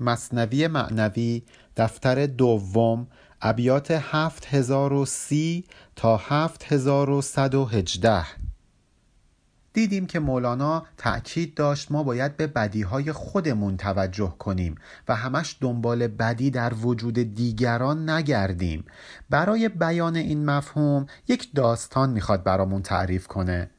مصنوی معنوی دفتر دوم ابیات 7030 تا 7118 دیدیم که مولانا تأکید داشت ما باید به بدیهای خودمون توجه کنیم و همش دنبال بدی در وجود دیگران نگردیم. برای بیان این مفهوم یک داستان می‌خواد برامون تعریف کنه.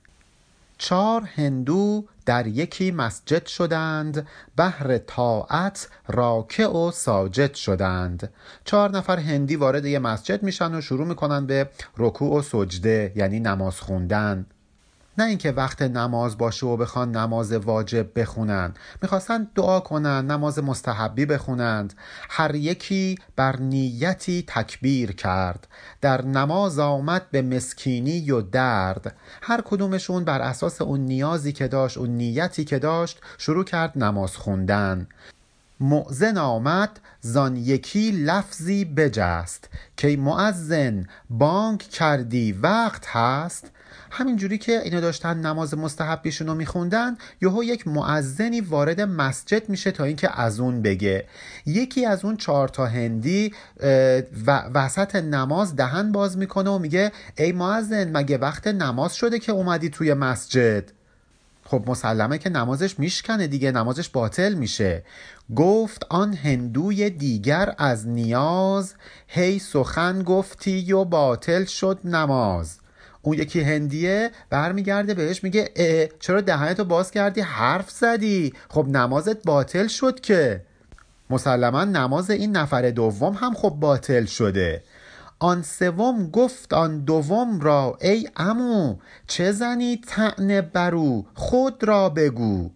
چهار هندو در یکی مسجد شدند بهر طاعت راکع و ساجد شدند. چهار نفر هندی وارد یه مسجد میشن و شروع می‌کنن به رکوع و سجده یعنی نماز خوندن. نه اینکه وقت نماز باشه و بخوان نماز واجب بخونن. می‌خواستن دعا کنن نماز مستحبی بخونند. هر یکی بر نیتی تکبیر کرد. در نماز آمد به مسکینی و درد. هر کدومشون بر اساس اون نیازی که داشت اون نیتی که داشت شروع کرد نماز خوندن. مؤذن آمد زان یکی لفظی بجست. که معزن بانک کردی وقت هست؟ همینجوری که اینا داشتن نماز مستحبیشون رو میخوندن یهو یک معزنی وارد مسجد میشه تا اینکه از اون بگه. یکی از اون چهار تا هندی و وسط نماز دهن باز می‌کنه و میگه ای معزن مگه وقت نماز شده که اومدی توی مسجد؟ خب مسلمه که نمازش میشکنه دیگه نمازش باطل میشه. گفت آن هندوی دیگر از نیاز هی سخن گفتی و باطل شد نماز. اون یکی هندیه برمیگرده بهش میگه اه چرا دهنتو باز کردی؟ حرف زدی. خب نمازت باطل شد که. مسلما نماز این نفر دوم هم خب باطل شده. آن سوم گفت آن دوم را ای امو چه زنی تعنه برو خود را بگو.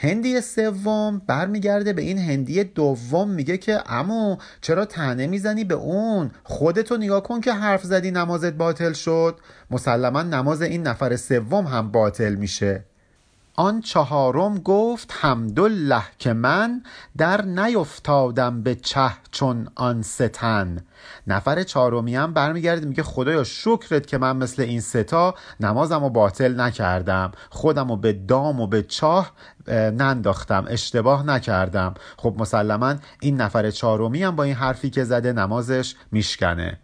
هندی سوم برمیگرده به این هندی دوم میگه که امو چرا تنه می‌زنی به اون؟ خودتو نگاه کن که حرف زدی نمازت باطل شد. مسلما نماز این نفر سوم هم باطل میشه. آن چهارم گفت حمدالله که من در نیفتادم به چه چون آن ستن نفر چهارمی هم برمیگرده میگه خدایا شکرت که من مثل این ستا نمازم رو باطل نکردم. خودم رو به دام و به چاه ننداختم اشتباه نکردم. خب مسلما این نفر چهارمی هم با این حرفی که زده نمازش میشکنه.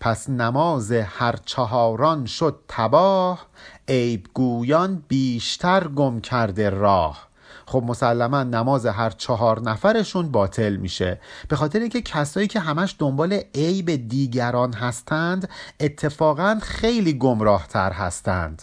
پس نماز هر چهاران شد تباه عیب گویان بیشتر گم کرده راه. خب مسلما نماز هر چهار نفرشون باطل میشه. به خاطر اینکه کسایی که همش دنبال عیب دیگران هستند اتفاقا خیلی گمراه تر هستند.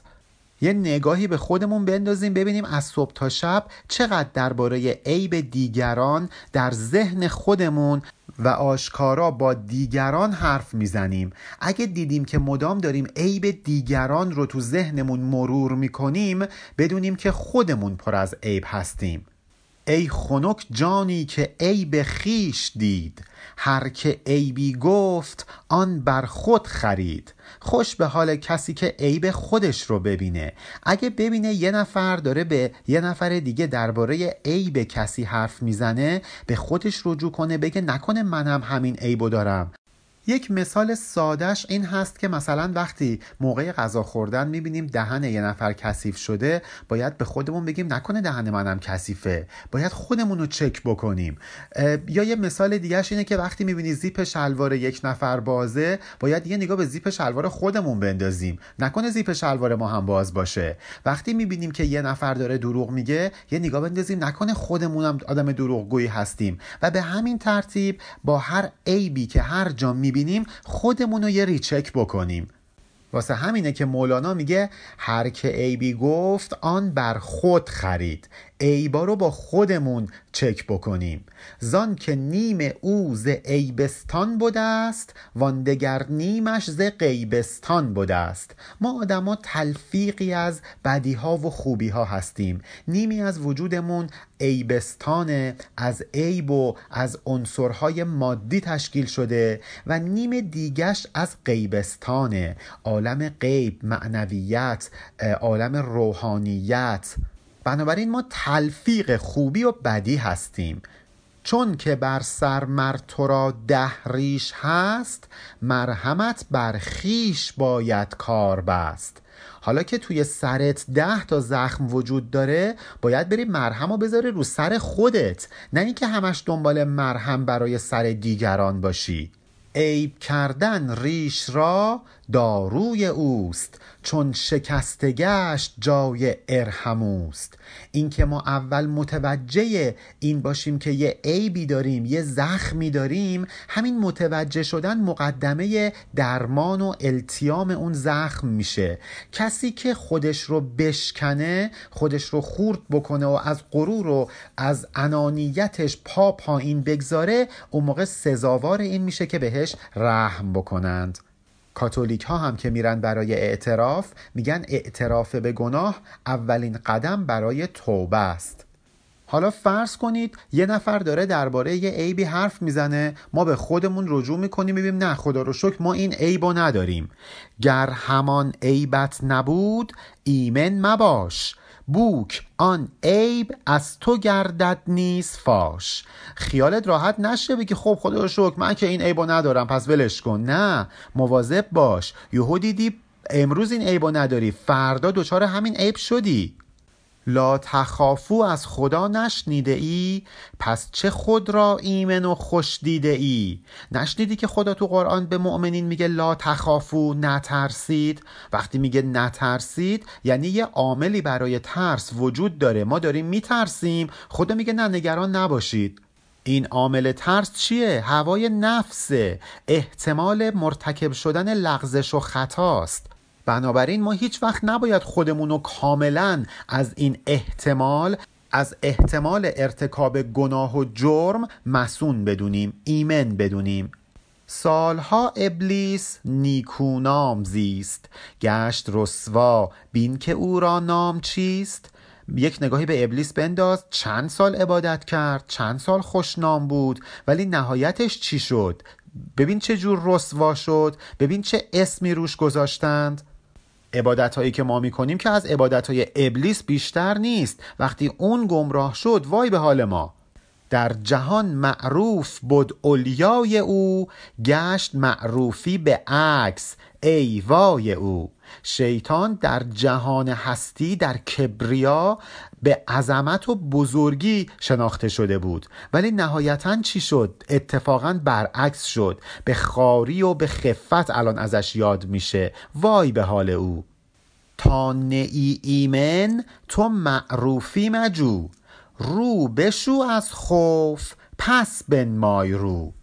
یه نگاهی به خودمون بندازیم ببینیم از صبح تا شب چقدر درباره عیب دیگران در ذهن خودمون و آشکارا با دیگران حرف می‌زنیم. اگه دیدیم که مدام داریم عیب دیگران رو تو ذهنمون مرور می‌کنیم بدونیم که خودمون پر از عیب هستیم. ای خنک جانی که عیب خیش دید. هر که عیبی گفت آن بر خود خرید. خوش به حال کسی که عیب خودش رو ببینه. اگه ببینه یه نفر داره به یه نفر دیگه درباره عیب کسی حرف می‌زنه به خودش رجوع کنه بگه نکنه منم همین عیبو دارم. یک مثال سادش این هست که مثلا وقتی موقع غذا خوردن می‌بینیم دهن یه نفر کثیف شده باید به خودمون بگیم نکنه دهن منم کثیفه. باید خودمون رو چک بکنیم. یا یه مثال دیگهش اینه که وقتی می‌بینی زیپ شلوار یک نفر بازه باید یه نگاه به زیپ شلوار خودمون بندازیم. نکنه زیپ شلوار ما هم باز باشه. وقتی می‌بینیم که یه نفر داره دروغ میگه یه نگاه بندازیم نکنه خودمونم آدم دروغگویی هستیم. و به همین ترتیب با هر عیبی که هر جا می می‌بینیم خودمون رو یه ریچک بکنیم. واسه همینه که مولانا میگه هر که عیبی گفت آن بر خود خرید. عیبا رو با خودمون چک بکنیم. زان که نیم او ز عیبستان بوده است واندگر نیمش ز غیبستان بوده است. ما آدما تلفیقی از بدی ها و خوبی ها هستیم. نیمی از وجودمون عیبستان از عیب و از عنصرهای مادی تشکیل شده و نیم دیگش از غیبستانه. عالم غیب معنویت عالم روحانیت. بنابراین ما تلفیق خوبی و بدی هستیم. چون که بر سر مر تو را ده ریش هست مرحمت بر خیش باید کار بست. حالا که توی سرت ده تا زخم وجود داره باید بری مرهم رو بذاری رو سر خودت. نه اینکه همش دنبال مرهم برای سر دیگران باشی. عیب کردن ریش را داروی اوست چون شکسته گشت جای ارهموست این که ما اول متوجه این باشیم که یه عیبی داریم یه زخمی داریم همین متوجه شدن مقدمه درمان و التیام اون زخم میشه. کسی که خودش رو بشکنه خودش رو خورد بکنه و از غرور و از انانیتش پا پایین بگذاره اون موقع سزاوار این میشه که بهش رحم بکنند. کاتولیک ها هم که میرن برای اعتراف میگن اعتراف به گناه اولین قدم برای توبه است. حالا فرض کنید یه نفر داره درباره یه عیبی حرف می‌زنه ما به خودمون رجوع می‌کنیم می‌بینیم نه خدا رو شکر ما این عیبو نداریم. گر همان عیبت نبود ایمن مباش. بوک آن عیب از تو گردد نیست فاش. خیالت راحت نشه بگی خب خدا رو شکر من که این عیبو ندارم پس ولش کن. نه مواظب باش. یهو دیدی امروز این عیبو نداری فردا دچار همین عیب شدی. لا تخافو از خدا نشنیده ای؟ پس چه خود را ایمن و خوش دیده ای؟ نشنیدی که خدا تو قرآن به مؤمنین میگه لا تخافو نترسید؟ وقتی میگه نترسید یعنی یه عاملی برای ترس وجود داره. ما داریم میترسیم. خدا میگه نه نگران نباشید. این عامل ترس چیه؟ هوای نفسه. احتمال مرتکب شدن لغزش و خطاست. بنابراین ما هیچ وقت نباید خودمون رو کاملا از این احتمال از احتمال ارتکاب گناه و جرم مسون بدونیم ایمن بدونیم. سالها ابلیس نیکونام زیست گشت رسوا بین که او را نام چیست؟ یک نگاهی به ابلیس بنداز چند سال عبادت کرد چند سال خوشنام بود ولی نهایتش چی شد؟ ببین چه جور رسوا شد ببین چه اسمی روش گذاشتند. عبادت هایی که ما می‌کنیم که از عبادت های ابلیس بیشتر نیست. وقتی اون گمراه شد وای به حال ما. در جهان معروف بود اولیای او گشت معروفی به عکس ای وای او. شیطان در جهان هستی در کبریا به عظمت و بزرگی شناخته شده بود. ولی نهایتا چی شد؟ اتفاقا برعکس شد. به خاری و به خفت الان ازش یاد میشه. وای به حال او. تا نئی ایمن تو معروفی مجو. رو بشو از خوف پس بنمای رو.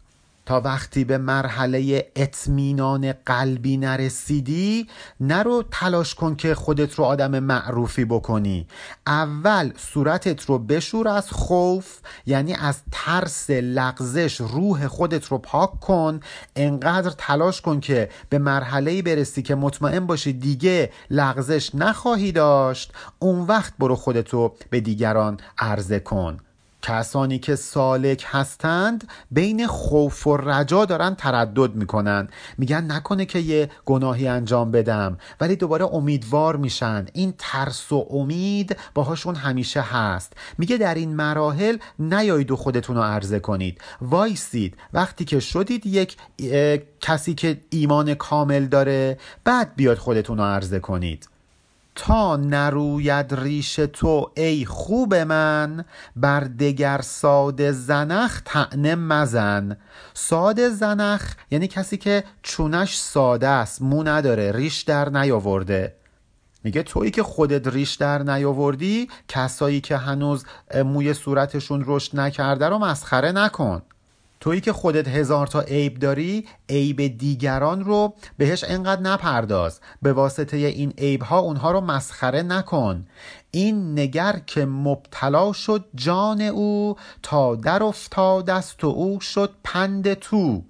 تا وقتی به مرحله اطمینان قلبی نرسیدی نرو تلاش کن که خودت رو آدم معروفی بکنی. اول صورتت رو بشور از خوف یعنی از ترس لغزش روح خودت رو پاک کن. انقدر تلاش کن که به مرحله برسی که مطمئن باشی دیگه لغزش نخواهی داشت. اون وقت برو خودت رو به دیگران عرضه کن. کسانی که سالک هستند بین خوف و رجا دارن تردد می‌کنن. میگن نکنه که یه گناهی انجام بدم ولی دوباره امیدوار میشن. این ترس و امید باهاشون همیشه هست. میگه در این مراحل نیایید و خودتون رو عرضه کنید. وایسید. وقتی که شدید یک کسی که ایمان کامل داره بعد بیاد خودتون رو عرضه کنید. تا نروید ریش تو ای خوب من بر دگر ساده زنخ تعنه مزن. ساده زنخ یعنی کسی که چونش ساده است مو نداره ریش در نیاورده. میگه تویی که خودت ریش در نیاوردی کسایی که هنوز موی صورتشون رشد نکرده رو مسخره نکن. تویی که خودت هزار تا عیب داری عیب دیگران رو بهش انقدر نپرداز. به واسطه این عیب ها اونها رو مسخره نکن. این نگر که مبتلا شد جان او تا در افتاد است و او شد پند تو.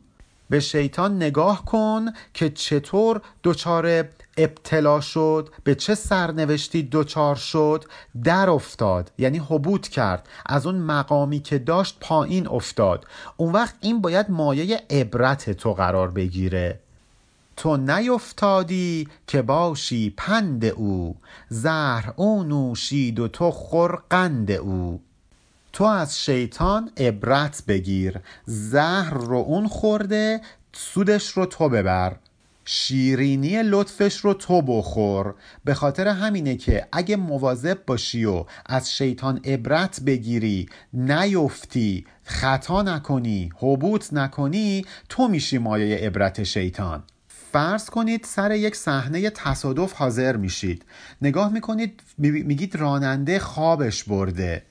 به شیطان نگاه کن که چطور دچار ابتلا شد به چه سرنوشتی دچار شد در افتاد یعنی حبوط کرد. از اون مقامی که داشت پایین افتاد. اون وقت این باید مایه عبرت تو قرار بگیره. تو نیفتادی که باشی پند او. زهر او نوشید و تو خرقند او. تو از شیطان عبرت بگیر. زهر رو اون خورده سودش رو تو ببر. شیرینی لطفش رو تو بخور. به خاطر همینه که اگه مواظب باشی و از شیطان عبرت بگیری نیفتی خطا نکنی حبوط نکنی تو میشی مایه عبرت شیطان. فرض کنید سر یک صحنه تصادف حاضر میشید. نگاه می‌کنید میگید راننده خوابش برده.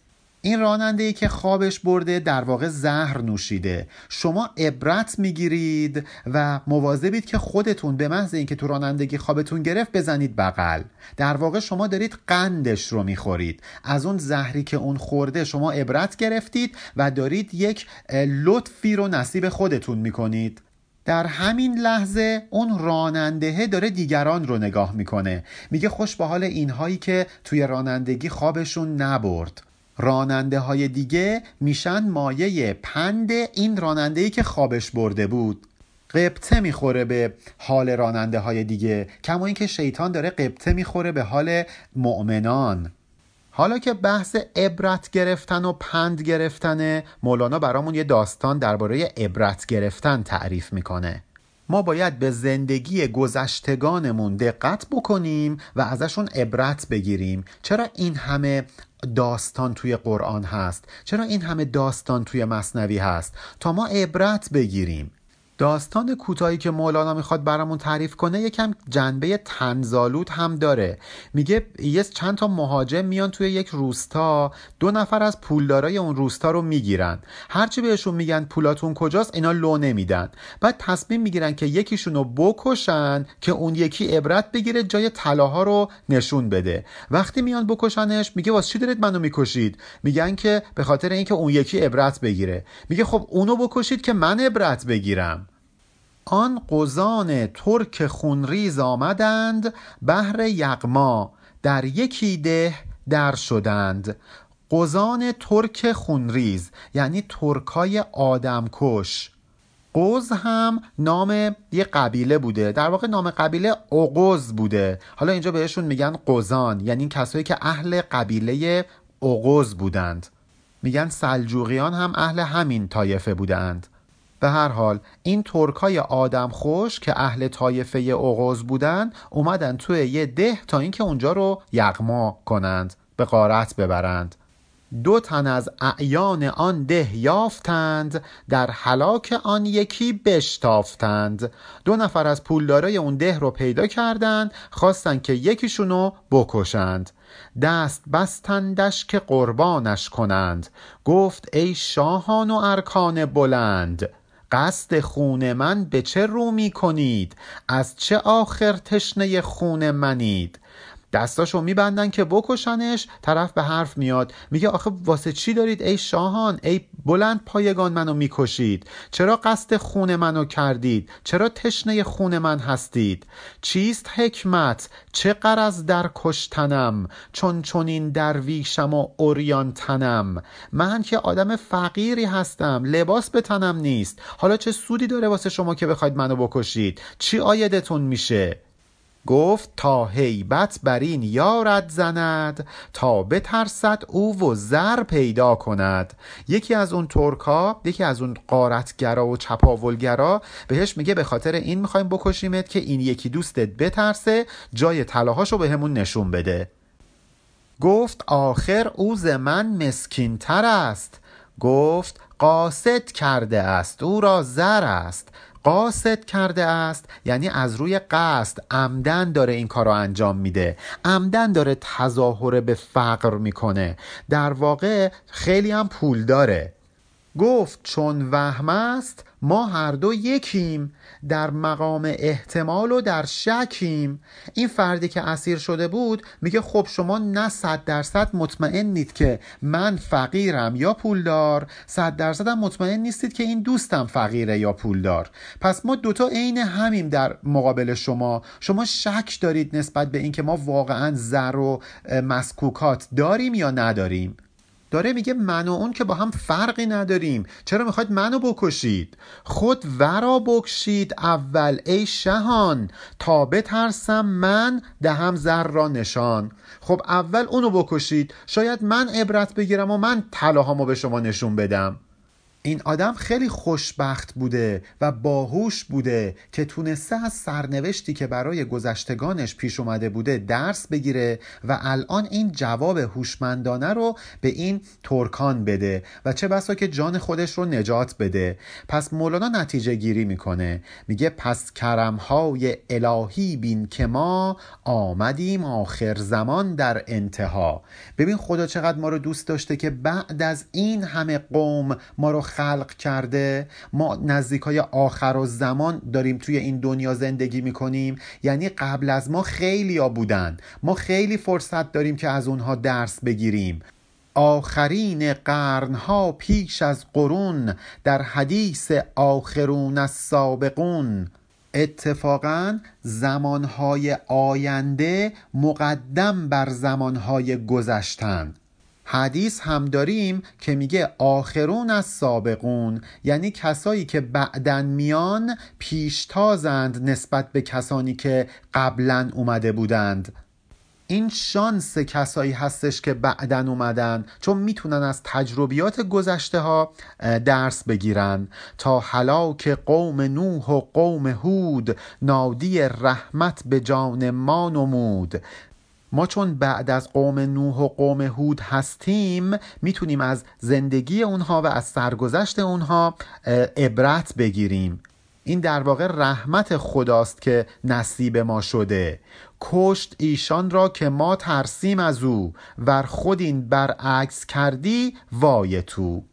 این راننده ای که خوابش برده در واقع زهر نوشیده. شما عبرت می‌گیرید و مواظبید که خودتون به محض اینکه تو رانندگی خوابتون گرفت بزنید بغل. در واقع شما دارید قندش رو می‌خورید. از اون زهری که اون خورده شما عبرت گرفتید و دارید یک لطفی رو نصیب خودتون می‌کنید. در همین لحظه اون رانندهه داره دیگران رو نگاه می‌کنه. میگه خوش به حال اینهایی که توی رانندگی خوابشون نبرد. راننده های دیگه میشن مایه پند این راننده ای که خوابش برده بود. قبطه می‌خوره به حال راننده های دیگه کما اینکه شیطان داره قبطه می‌خوره به حال مؤمنان. حالا که بحث عبرت گرفتن و پند گرفتن مولانا برامون یه داستان درباره عبرت گرفتن تعریف می‌کنه. ما باید به زندگی گذشتگانمون دقت بکنیم و ازشون عبرت بگیریم. چرا این همه داستان توی قرآن هست؟ چرا این همه داستان توی مصنوی هست؟ تا ما عبرت بگیریم. داستان کوتاهی که مولانا می‌خواد برامون تعریف کنه یکم جنبه تنزالود هم داره. میگه یه چند تا مهاجم میان توی یک روستا دو نفر از پولدارای اون روستا رو می‌گیرن. هرچی بهشون میگن پولاتون کجاست اینا لو نمیدن. بعد تصمیم می‌گیرن که یکیشون رو بکشن که اون یکی عبرت بگیره جای طلاها رو نشون بده. وقتی میان بکشنش میگه واسه چی دارید منو می‌کشید؟ میگن که به خاطر اینکه اون یکی عبرت بگیره. میگه خب اونو بکشید که من عبرت بگیرم. آن قزان ترک خونریز آمدند بهر یغما. در یکی ده در شدند. قزان ترک خونریز یعنی ترکای آدمکش قوز هم نام یه قبیله بوده. در واقع نام قبیله اقوز بوده. حالا اینجا بهشون میگن قزان یعنی کسایی که اهل قبیله اقوز بودند. میگن سلجوقیان هم اهل همین طایفه بودند. به هر حال این ترکای آدم خوش که اهل طایفه اغوز بودن اومدن توی یه ده تا اینکه اونجا رو یغما کنند به قارت ببرند. دو تن از اعیان آن ده یافتند در حلاک آن یکی بشتافتند. دو نفر از پولدارای اون ده رو پیدا کردند خواستن که یکیشونو بکشند. دست بستندش که قربانش کنند. گفت ای شاهان و ارکان بلند. قصد خون من به چه رو می کنید؟ از چه آخر تشنه خون منید؟ دستاشو میبندن که بکشنش طرف به حرف میاد میگه آخه واسه چی دارید ای شاهان ای بلند پایگان منو می‌کشید. چرا قصد خون منو کردید؟ چرا تشنه خون من هستید؟ چیست حکمت؟ چه قرض در کشتنم؟ چون چونین درویشم و اوریان تنم. من که آدم فقیری هستم لباس به تنم نیست. حالا چه سودی داره واسه شما که بخواید منو بکشید؟ چی آیدتون میشه؟ گفت تا هیبت بر این یارد زند تا بترسد او و زر پیدا کند. یکی از اون ترکا یکی از اون قارتگرا و چپاولگرا بهش میگه به خاطر این می‌خوایم بکشیمت که این یکی دوستت بترسه جای طلاهاشو همون نشون بده. گفت آخر او ز من مسکین تر است. گفت قاصد کرده است او را زر است. قاصد کرده است یعنی از روی قصد عمدن داره این کار رو انجام میده. عمدن داره تظاهر به فقر می‌کنه. در واقع خیلی هم پول داره. گفت چون وهم است ما هر دو یکیم در مقام احتمال و در شکیم. این فردی که اسیر شده بود میگه خب شما نه صد درصد مطمئنید که من فقیرم یا پولدار صد درصد مطمئن نیستید که این دوستم فقیره یا پولدار. پس ما دوتا عین همیم در مقابل شما. شما شک دارید نسبت به اینکه ما واقعا زر و مسکوکات داریم یا نداریم. داره میگه من و اون که با هم فرقی نداریم. چرا می‌خواید منو بکشید؟ خود ورا بکشید اول ای شهان. تا بترسم من دهم زر را نشان. خب اول اونو بکشید. شاید من عبرت بگیرم و من طلاهامو به شما نشون بدم. این آدم خیلی خوشبخت بوده و باهوش بوده که تونسته از سرنوشتی که برای گذشتگانش پیش اومده بوده درس بگیره و الان این جواب هوشمندانه رو به این ترکان بده و چه بسا که جان خودش رو نجات بده. پس مولانا نتیجه گیری می‌کنه. میگه پس کرمهای الهی بین که ما آمدیم آخر زمان در انتها. ببین خدا چقدر ما رو دوست داشته که بعد از این همه قوم ما رو خلق کرده. ما نزدیک های آخر و زمان داریم توی این دنیا زندگی می‌کنیم. یعنی قبل از ما خیلی ها بودن. ما خیلی فرصت داریم که از اونها درس بگیریم. آخرین قرنها پیش از قرون در حدیث آخرون از سابقون اتفاقا زمانهای آینده مقدم بر زمانهای گذشتن. حدیث هم داریم که میگه آخرون از سابقون یعنی کسایی که بعدن میان پیشتازند نسبت به کسانی که قبلا اومده بودند. این شانس کسایی هستش که بعدن اومدن چون می‌تونن از تجربیات گذشته ها درس بگیرن. تا هلاک قوم نوح و قوم هود نادی رحمت به جان ما نمود. ما چون بعد از قوم نوح و قوم هود هستیم می‌تونیم از زندگی اونها و از سرگذشت اونها عبرت بگیریم. این در واقع رحمت خداست که نصیب ما شده. کشت ایشان را که ما ترسیم از او ور خود این برعکس کردی وای تو.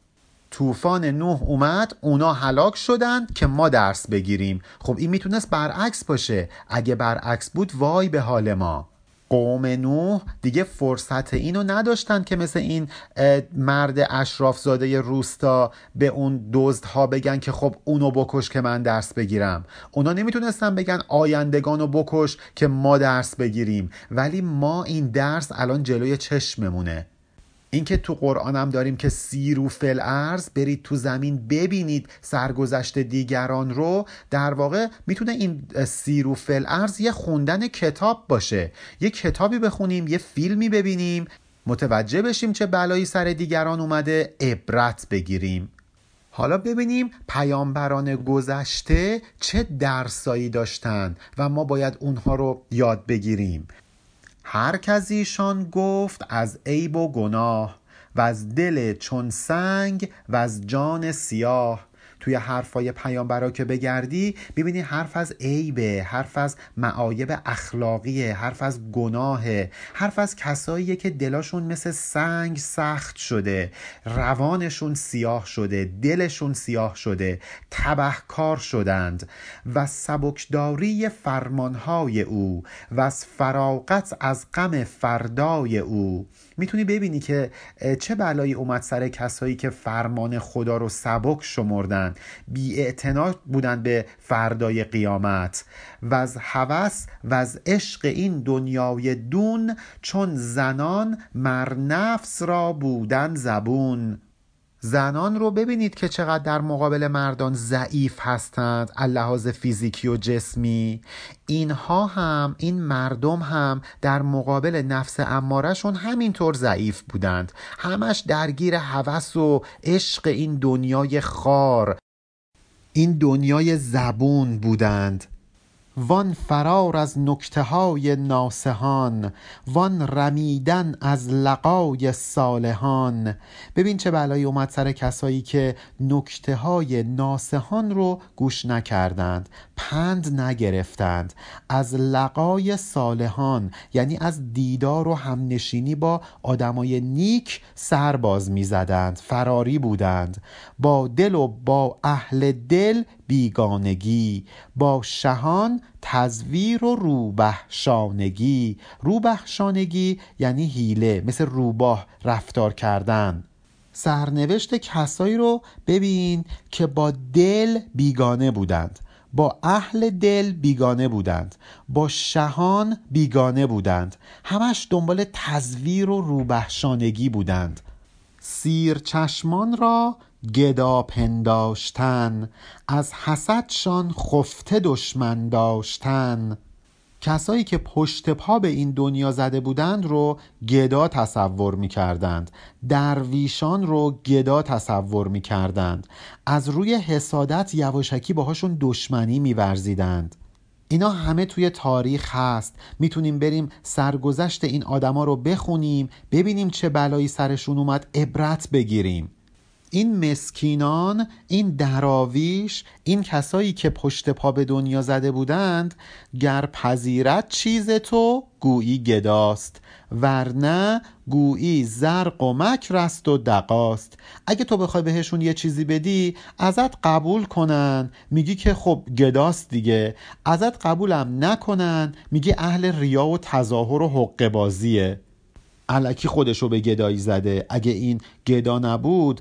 طوفان نوح اومد اونا هلاک شدند که ما درس بگیریم. خب این می‌تونست برعکس باشه. اگه برعکس بود وای به حال ما. قوم نوح دیگه فرصت اینو نداشتن که مثل این مرد اشرافزاده روستا به اون دزدها بگن که خب اونو بکش که من درس بگیرم. اونا نمی‌تونستن بگن آیندگانو بکش که ما درس بگیریم. ولی ما این درس الان جلوی چشممونه. اینکه تو قرآن هم داریم که سیرو فل ارز برید تو زمین ببینید سرگذشت دیگران رو در واقع می‌تونه این سیرو فل ارز یه خوندن کتاب باشه. یه کتابی بخونیم یه فیلمی ببینیم متوجه بشیم چه بلایی سر دیگران اومده عبرت بگیریم. حالا ببینیم پیامبران گذشته چه درسایی داشتن و ما باید اونها رو یاد بگیریم. هر کزیشان گفت از عیب و گناه و از دل چون سنگ و از جان سیاه. توی حرفای پیامبرا که بگردی ببینی حرف از عیبه حرف از معایب اخلاقیه حرف از گناهه حرف از کساییه که دلاشون مثل سنگ سخت شده روانشون سیاه شده دلشون سیاه شده تبهکار شدند و سبکداری فرمانهای او و از فراغت از غم فردای او. می‌تونی ببینی که چه بلایی اومد سر کسایی که فرمان خدا رو سبک شمردن. بی بودن به فردای قیامت. و از هوس و از عشق این دنیای دون چون زنان مر نفس را بودن زبون. زنان رو ببینید که چقدر در مقابل مردان ضعیف هستند اللحاظ فیزیکی و جسمی. اینها هم این مردم هم در مقابل نفس امارشون همینطور ضعیف بودند. همش درگیر هوس و عشق این دنیای خار این دنیای زبون بودند. وان فرار از نکته های ناسهان وان رمیدن از لقای صالحان. ببین چه بلایی اومد سر کسایی که نکته های ناسهان رو گوش نکردند پند نگرفتند. از لقای صالحان یعنی از دیدار و همنشینی با آدمای نیک سر باز می‌زدند فراری بودند. با دل و با اهل دل بیگانگی با شهان تزویر و روبهشانگی. روبهشانگی یعنی هیله مثل روباه رفتار کردن. سرنوشت کسایی رو ببین که با دل بیگانه بودند. با اهل دل بیگانه بودند. با شهان بیگانه بودند. همش دنبال تزویر و روبهشانگی بودند. سیر چشمان را گدا پنداشتن از حسدشان خفته دشمن داشتن. کسایی که پشت پا به این دنیا زده بودند رو گدا تصور می کردند درویشان رو گدا تصور می کردند از روی حسادت یواشکی باهاشون دشمنی می ورزیدند اینا همه توی تاریخ هست. می‌تونیم بریم سرگذشت این آدما رو بخونیم ببینیم چه بلایی سرشون اومد عبرت بگیریم. این مسکینان این دراویش این کسایی که پشت پا به دنیا زده بودند گر پذیرت چیز تو گویی گداست. ورنه گویی زرق و مکر و دقاست اگه تو بخوای بهشون یه چیزی بدی ازت قبول کنن. میگی که خب گداست دیگه. ازت قبولم نکنن. میگی اهل ریا و تظاهر و حق بازیه. علکی خودشو به گدایی زده. اگه این گدا نبود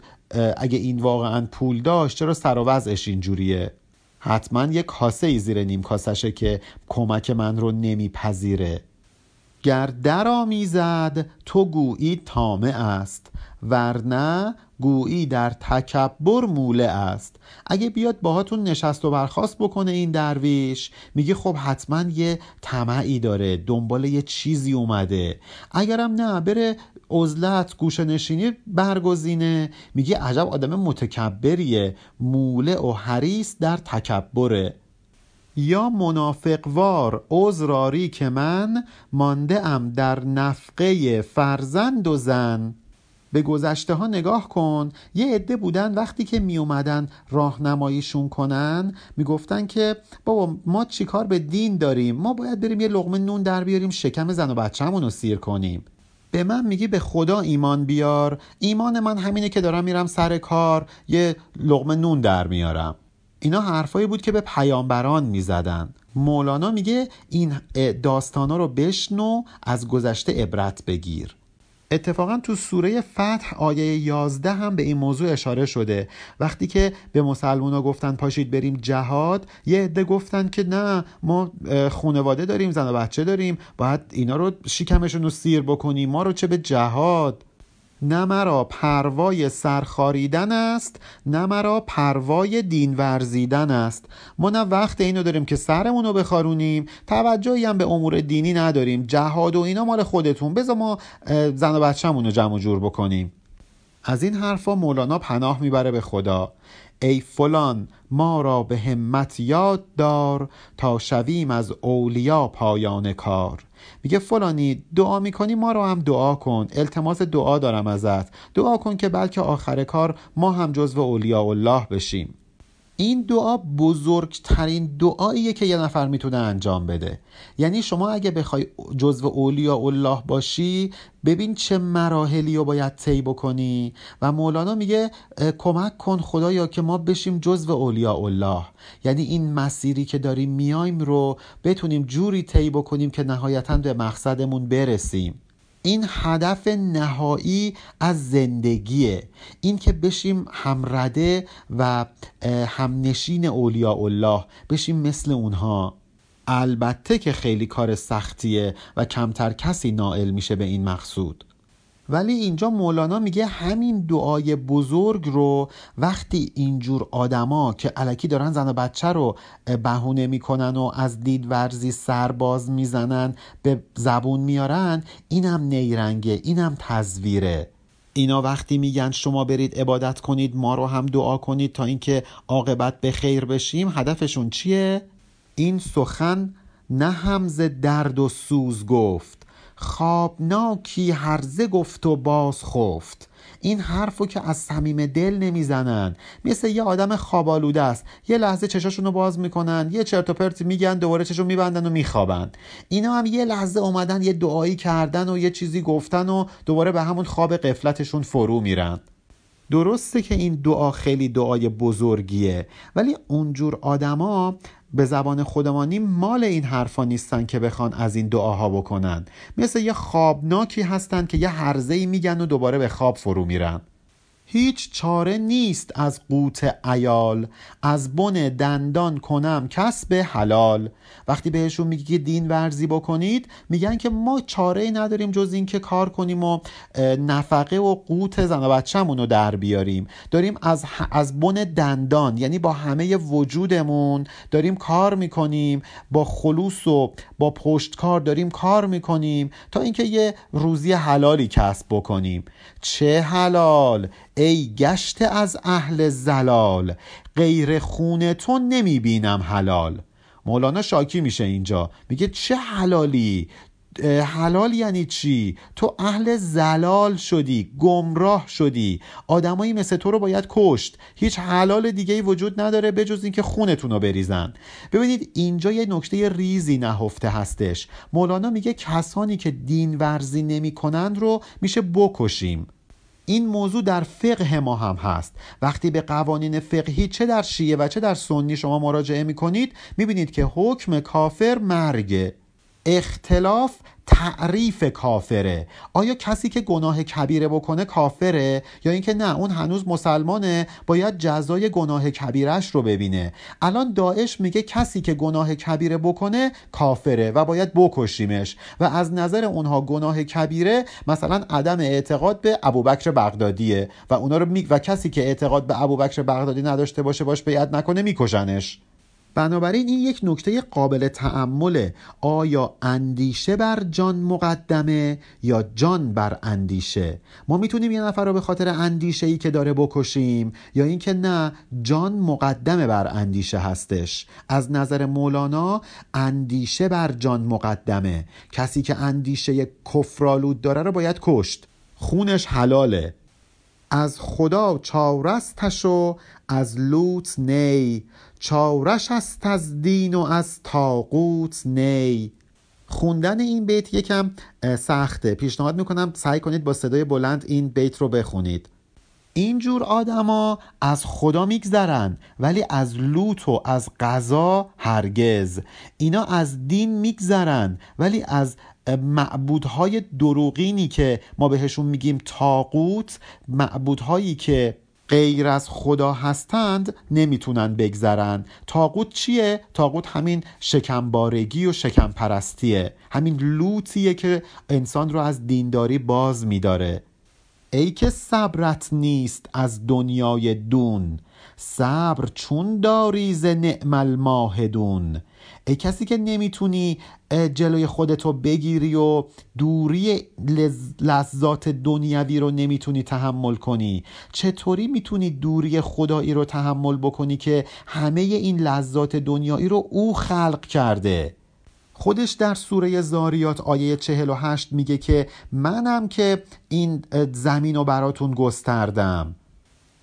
اگه این واقعا پول داشت چرا سر و وضعش اینجوریه؟ حتما یه کاسه ای زیر نیم کاسشه که کمک من رو نمیپذیره. گر در آمیزد تو گویی تامه است ورنه گویی در تکبر موله است. اگه بیاد باهاتون نشست و برخواست بکنه این درویش میگه خب حتما یه طمعی داره دنبال یه چیزی اومده. اگرم نه بره عزلت گوشه نشینی برگزینه. میگه عجب آدم متکبریه موله و حریص در تکبره. یا منافقوار عذراری که من مانده ام در نفقه فرزند و زن. به گذشته ها نگاه کن یه عده بودن وقتی که می اومدن راهنماییشون کنن می‌گفتن که بابا ما چیکار به دین داریم؟ ما باید بریم یه لغمه نون در بیاریم شکم زن و بچه‌مون رو سیر کنیم. به من میگی به خدا ایمان بیار. ایمان من همینه که دارم میرم سر کار یه لغمه نون در میارم. اینا حرفایی بود که به پیامبران می‌زدن. مولانا میگه این داستانا رو بشنو از گذشته عبرت بگیر. اتفاقا تو سوره فتح آیه 11 هم به این موضوع اشاره شده. وقتی که به مسلمونا گفتن پاشید بریم جهاد یه عده گفتن که نه ما خانواده داریم زن و بچه داریم باید اینا رو شکمشون رو سیر بکنیم ما رو چه به جهاد؟ نه مرا پروای سرخاریدن است نه مرا پروای دین ورزیدن است. ما نه وقت اینو داریم که سرمون رو بخارونیم توجهی هم به امور دینی نداریم. جهاد و اینا مال خودتون. بذار ما زن و بچه‌مون رو جمع جور بکنیم. از این حرفا مولانا پناه می‌بره به خدا. ای فلان ما را به همت یاد دار تا شویم از اولیا پایان کار. میگه فلانی دعا می‌کنی ما رو هم دعا کن. التماس دعا دارم ازت. دعا کن که بلکه آخر کار ما هم جزو اولیاء الله بشیم. این دعا بزرگترین دعاییه که یه نفر می‌تونه انجام بده. یعنی شما اگه بخوای جزو اولیاء الله باشی ببین چه مراحلی رو باید طی بکنی. و مولانا میگه کمک کن خدایا که ما بشیم جزو اولیاء الله. یعنی این مسیری که داریم میایم رو بتونیم جوری طی بکنیم که نهایتا به مقصدمون برسیم. این هدف نهایی از زندگیه. این که بشیم همرده و همنشین اولیاء الله بشیم مثل اونها. البته که خیلی کار سختیه و کمتر کسی نائل میشه به این مقصود. ولی اینجا مولانا میگه همین دعای بزرگ رو وقتی اینجور آدما که علکی دارن زن و بچه رو بهونه می‌کنن و از دید ورزی سرباز می‌زنن به زبون میارن اینم نیرنگه اینم تزویره. اینا وقتی میگن شما برید عبادت کنید ما رو هم دعا کنید تا اینکه عاقبت به خیر بشیم هدفشون چیه؟ این سخن نه همز درد و سوز گفت. خوابناکی هرزه گفت و باز خفت این حرفو که از صمیم دل نمی‌زنن. مثل یه آدم خوابالوده است. یه لحظه چشاشونو باز می‌کنن یه چرت و پرت میگن دوباره چشو میبندن و میخوابن. اینا هم یه لحظه اومدن یه دعایی کردن و یه چیزی گفتن و دوباره به همون خواب قفلتشون فرو میرن. درسته که این دعا خیلی دعای بزرگیه ولی اونجور آدما به زبان خودمانی مال این حرفا نیستن که بخوان از این دعاها بکنن. مثل یه خوابناکی هستن که یه ای میگن و دوباره به خواب فرو میرن. هیچ چاره نیست از قوت ایال از بن دندان کنم کسب حلال. وقتی بهشون میگی که دین ورزی بکنید میگن که ما چاره نداریم جز اینکه کار کنیم و نفقه و قوت زن و بچه‌مون رو در بیاریم. داریم از از بن دندان یعنی با همه وجودمون داریم کار می‌کنیم با خلوص و با پشتکار داریم کار می‌کنیم تا اینکه یه روزی حلالی کسب بکنیم. چه حلال؟ ای گشته از اهل زلال غیر خون تو نمی‌بینم حلال. مولانا شاکی میشه اینجا میگه چه حلالی؟ حلال یعنی چی؟ تو اهل زلال شدی گمراه شدی. آدمایی مثل تو رو باید کشت. هیچ حلال دیگه ای وجود نداره بجز اینکه خونتون رو بریزن. ببینید اینجا یه نکته ریزی نهفته هستش. مولانا میگه کسانی که دین ورزی نمی‌کنند رو میشه بکشیم. این موضوع در فقه ما هم هست. وقتی به قوانین فقهی چه در شیعه و چه در سنی شما مراجعه می‌کنید می‌بینید که حکم کافر مرگه. اختلاف تعریف کافره. آیا کسی که گناه کبیره بکنه کافره؟ یا اینکه نه اون هنوز مسلمانه باید جزای گناه کبیرش رو ببینه. الان داعش میگه کسی که گناه کبیره بکنه کافره و باید بکشیمش. و از نظر اونها گناه کبیره مثلا عدم اعتقاد به ابوبکر بغدادیه. و اونا رو می... و کسی که اعتقاد به ابوبکر بغدادی نداشته باشه باش بیعت نکنه میکشنش. بنابراین این یک نکته قابل تعمله آیا اندیشه بر جان مقدمه یا جان بر اندیشه؟ ما می‌تونیم یه نفر رو به خاطر اندیشه ای که داره بکشیم یا اینکه نه جان مقدمه بر اندیشه هستش. از نظر مولانا اندیشه بر جان مقدمه. کسی که اندیشه کفرالود داره رو باید کشت. خونش حلاله. از خدا چارستش و از لوط نی. چارش است از دین و از تاقوت نی. خوندن این بیت یکم سخته. پیشنهاد می‌کنم سعی کنید با صدای بلند این بیت رو بخونید. اینجور آدما از خدا میگذرن ولی از لوط و از قضا هرگز. اینا از دین میگذرن ولی از معبودهای دروغینی که ما بهشون میگیم تاقوت معبودهایی که غیر از خدا هستند نمی‌تونن بگذرن. تاقوت چیه؟ تاقوت همین شکمبارگی و شکمپرستیه. همین لوتیه که انسان رو از دینداری باز میداره. ای که صبرت نیست از دنیای دون صبر چون داری ز نعم الماهدون. ای کسی که نمی‌تونی جلوی خودتو بگیری و دوری لذات دنیوی رو نمی‌تونی تحمل کنی. چطوری می‌تونی دوری خدایی رو تحمل بکنی که همه این لذات دنیایی رو او خلق کرده؟ خودش در سوره زاریات آیه 48 میگه که منم که این زمین رو براتون گستردم.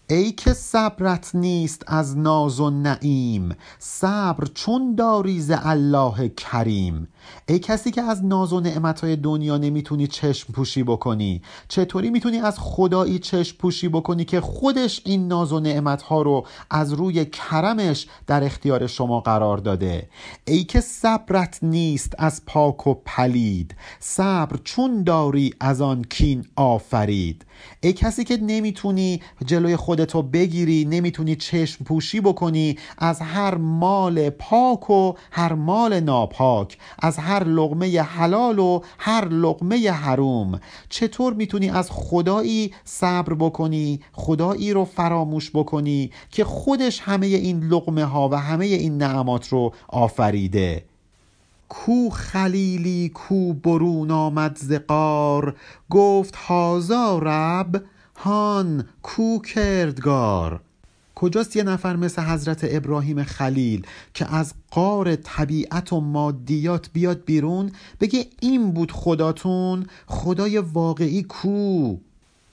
ای که صبرت نیست از ناز و نعیم صبر چون داری ز الله کریم. ای کسی که از ناز و نعمتهای دنیا نمی‌تونی چشم پوشی بکنی چطوری می‌تونی از خدایی چشم پوشی بکنی که خودش این ناز و نعمتها رو از روی کرمش در اختیار شما قرار داده؟ ای که صبرت نیست از پاک و پلید صبر چون داری از آن کین آفرید. ای کسی که نمی‌تونی جلوی خودتو بگیری نمی‌تونی چشم پوشی بکنی از هر مال پاک و هر مال ناپاک از هر لغمه حلال و هر لغمه حروم چطور می‌تونی از خدایی صبر بکنی خدایی رو فراموش بکنی که خودش همه این لغمه ها و همه این نعمات رو آفریده؟ کو خلیلی کو برون آمد ز گفت هازا رب هان کو کردگار. کجاست یه نفر مثل حضرت ابراهیم خلیل که از قار طبیعت و مادیات بیاد بیرون؟ بگه این بود خداتون خدای واقعی کو؟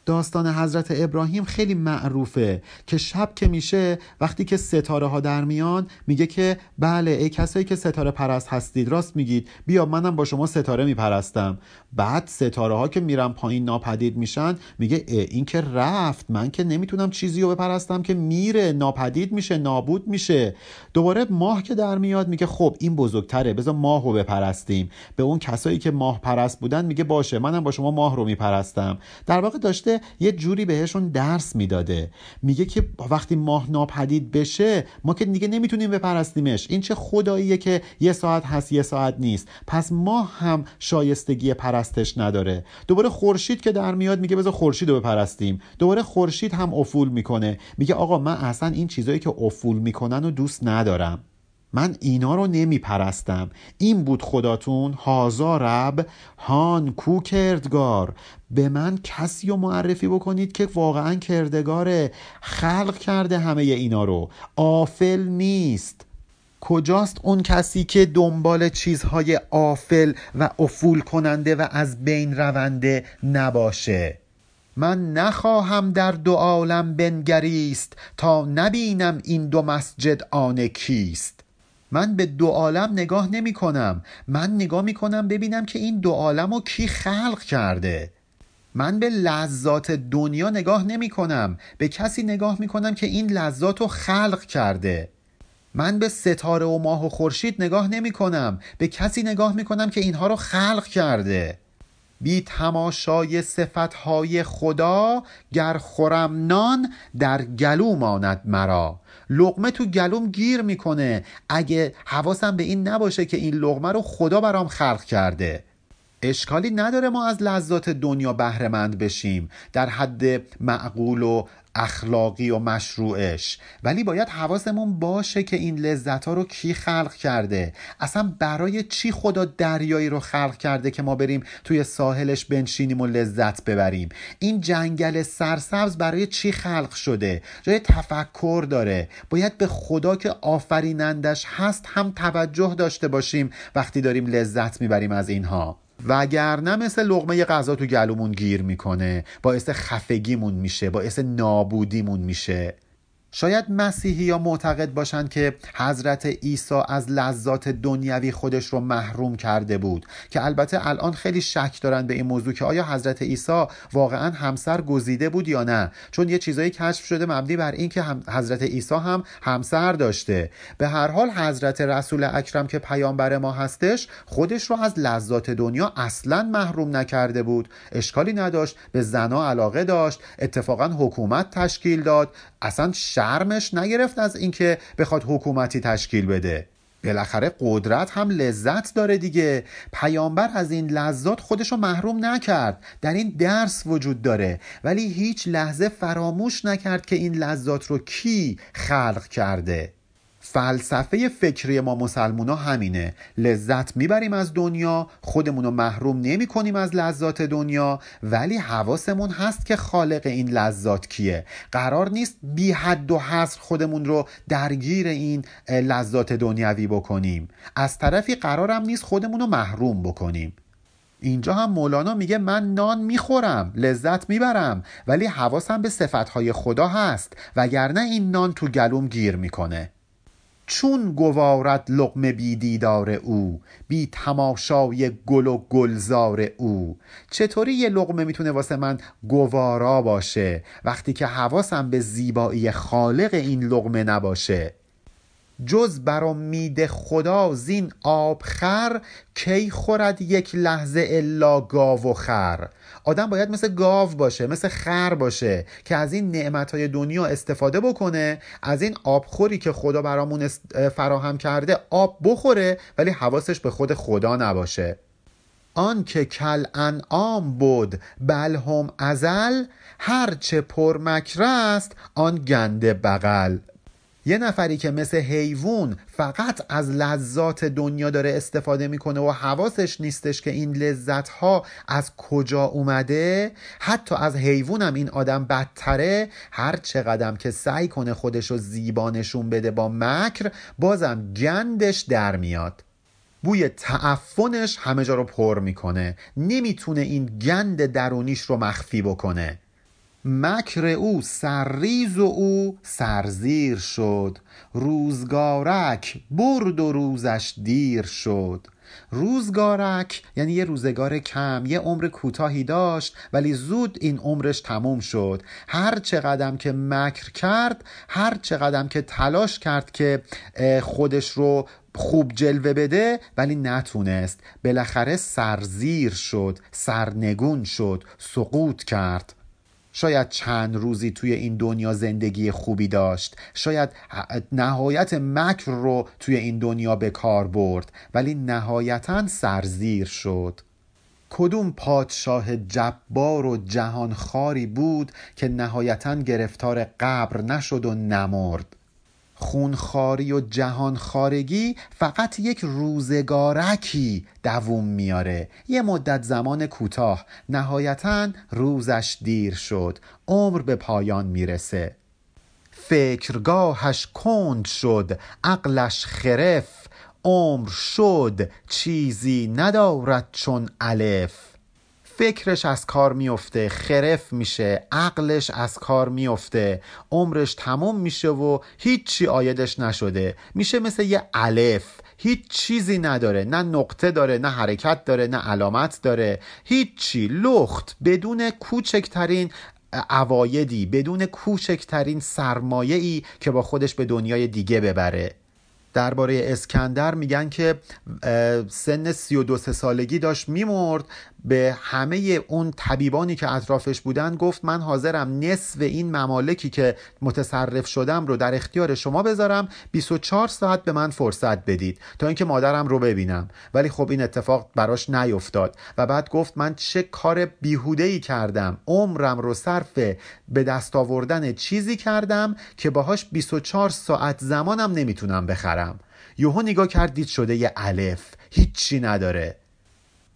داستان حضرت ابراهیم خیلی معروفه که شب که میشه وقتی که ستاره ها در میان میگه که بله ای کسایی که ستاره پرست هستید راست میگید. بیا منم با شما ستاره میپرستم. بعد ستاره ها که میرن پایین ناپدید میشن میگه این که رفت. من که نمی‌تونم چیزی رو بپرستم که میره. ناپدید میشه نابود میشه. دوباره ماه که در میاد میگه خب این بزرگتره. بذار ماه رو بپرستیم. به اون کسایی که ماه پرست بودن میگه باشه منم با شما ماه رو میپرستم. در واقع داشته یه جوری بهشون درس می‌داده. میگه که وقتی ماه ناپدید بشه ما که دیگه نمی‌تونیم بپرستیمش. این چه خداییه که یه ساعت هست یه ساعت نیست. پس ماه هم شایستگی پرستش نداره. دوباره خورشید که در میاد میگه بذار خورشید رو بپرستیم. دوباره خورشید هم افول می‌کنه. میگه آقا من اصلا این چیزایی که افول می‌کنن و دوست ندارم. من اینا رو نمی پرستم این بود خداتون هازا رب هان کو کردگار به من کسی رو معرفی بکنید که واقعا کردگاره خلق کرده همه اینا رو. آفل نیست. کجاست اون کسی که دنبال چیزهای آفل و افول کننده و از بین رونده نباشه؟ من نخواهم در دو عالم بنگریست تا نبینم این دو مسجد آن کیست. من به دو عالم نگاه نمی کنم. من نگاه می کنم ببینم که این دو عالم رو کی خلق کرده. من به لذات دنیا نگاه نمی کنم به کسی نگاه می کنم که این لذات رو خلق کرده. من به ستاره و ماه و خورشید نگاه نمی کنم به کسی نگاه می کنم که اینها رو خلق کرده. بی تماشای صفتهای خدا گر خورم نان در گلو ماند مرا. لقمه تو گلوم گیر می‌کنه. اگه حواسم به این نباشه که این لقمه رو خدا برام خلق کرده. اشکالی نداره ما از لذات دنیا بهرهمند بشیم در حد معقول و اخلاقی و مشروعش. ولی باید حواسمون باشه که این لذت ها رو کی خلق کرده. اصلا برای چی خدا دریایی رو خلق کرده که ما بریم توی ساحلش بنشینیم و لذت ببریم؟ این جنگل سرسبز برای چی خلق شده؟ جای تفکر داره. باید به خدا که آفرینندش هست هم توجه داشته باشیم وقتی داریم لذت می‌بریم از اینها. وگرنه مثل لغمه غذا تو گلومون گیر می‌کنه باعث خفگیمون میشه باعث نابودیمون میشه. شاید مسیحی یا معتقد باشند که حضرت عیسی از لذات دنیوی خودش رو محروم کرده بود که البته الان خیلی شک دارن به این موضوع که آیا حضرت عیسی واقعا همسر گزیده بود یا نه. چون یه چیزایی کشف شده مبنی بر این که حضرت عیسی هم همسر داشته. به هر حال حضرت رسول اکرم که پیامبر ما هستش خودش رو از لذات دنیا اصلا محروم نکرده بود. اشکالی نداشت به زنا علاقه داشت. اتفاقا حکومت تشکیل داد. اصلا شرمش نگرفت از اینکه بخواد حکومتی تشکیل بده. بالاخره قدرت هم لذت داره دیگه. پیامبر از این لذات خودشو محروم نکرد. در این درس وجود داره. ولی هیچ لحظه فراموش نکرد که این لذات رو کی خلق کرده. فلسفه فکری ما مسلمونا همینه. لذت می‌بریم از دنیا خودمون رو محروم نمی کنیم از لذات دنیا ولی حواسمون هست که خالق این لذات کیه. قرار نیست بی حد و حصر خودمون رو درگیر این لذات دنیوی بکنیم. از طرفی قرارم نیست خودمون رو محروم بکنیم. اینجا هم مولانا میگه من نان می‌خورم لذت می‌برم ولی حواسم به صفتهای خدا هست وگرنه این نان تو گلوم گیر می‌کنه. چون گوارد لقمه بی دیدار او بی تماشای گل و گلزار او. چطوری یه لقمه می‌تونه واسه من گوارا باشه وقتی که حواسم به زیبایی خالق این لقمه نباشه؟ جز بر امید خدا زین آبخر کی خورد یک لحظه الا گاو و خر؟ آدم باید مثل گاو باشه مثل خر باشه که از این نعمتهای دنیا استفاده بکنه از این آبخوری که خدا برامون فراهم کرده آب بخوره ولی حواسش به خود خدا نباشه. آن که کل انعام بود بل هم ازل هرچه پرمکر است آن گنده بغل. یه نفری که مثل حیوان فقط از لذات دنیا داره استفاده می‌کنه و حواسش نیستش که این لذت ها از کجا اومده حتی از حیوان هم این آدم بدتره. هر چقدر که سعی کنه خودش رو زیبا نشون بده با مکر بازم گندش در میاد. بوی تعفنش همه جا رو پر می‌کنه. نمی‌تونه این گند درونیش رو مخفی بکنه. مکر او سرریز و او سرزیر شد. روزگارک برد و روزش دیر شد. روزگارک یعنی یه روزگار کم یه عمر کوتاهی داشت ولی زود این عمرش تموم شد. هر چقدر که مکر کرد هر چقدر که تلاش کرد که خودش رو خوب جلوه بده ولی نتونست. بالاخره سرزیر شد سرنگون شد سقوط کرد. شاید چند روزی توی این دنیا زندگی خوبی داشت. شاید نهایت مکر رو توی این دنیا به کار برد ولی نهایتا سرزیر شد. کدوم پادشاه جبار و جهانخواری بود که نهایتا گرفتار قبر نشد و نمرد؟ خونخاری و جهانخارگی فقط یک روزگارکی دووم میاره. یه مدت زمان کوتاه. نهایتا روزش دیر شد. عمر به پایان می‌رسه. فکرگاهش کند شد. عقلش خرف. عمر شد. چیزی ندارد چون الف. فکرش از کار میفته خرف میشه عقلش از کار میفته عمرش تموم میشه و هیچی آیدش نشده. میشه مثل یه الف. هیچ چیزی نداره. نه نقطه داره نه حرکت داره نه علامت داره. هیچی. لخت. بدون کوچکترین عوایدی بدون کوچکترین سرمایه ای که با خودش به دنیای دیگه ببره. درباره اسکندر میگن که سن 32 سالگی داشت میمرد. به همه اون طبیبانی که اطرافش بودن گفت من حاضرم نصف این ممالکی که متصرف شدم رو در اختیار شما بذارم. 24 ساعت به من فرصت بدید تا اینکه مادرم رو ببینم. ولی خب این اتفاق براش نیفتاد و بعد گفت من چه کار بیهوده ای کردم. عمرم رو صرف به دست آوردن چیزی کردم که باهاش 24 ساعت زمانم نمی‌تونم بخرم. یوهو نگاه کردید شده یه الف. هیچی نداره.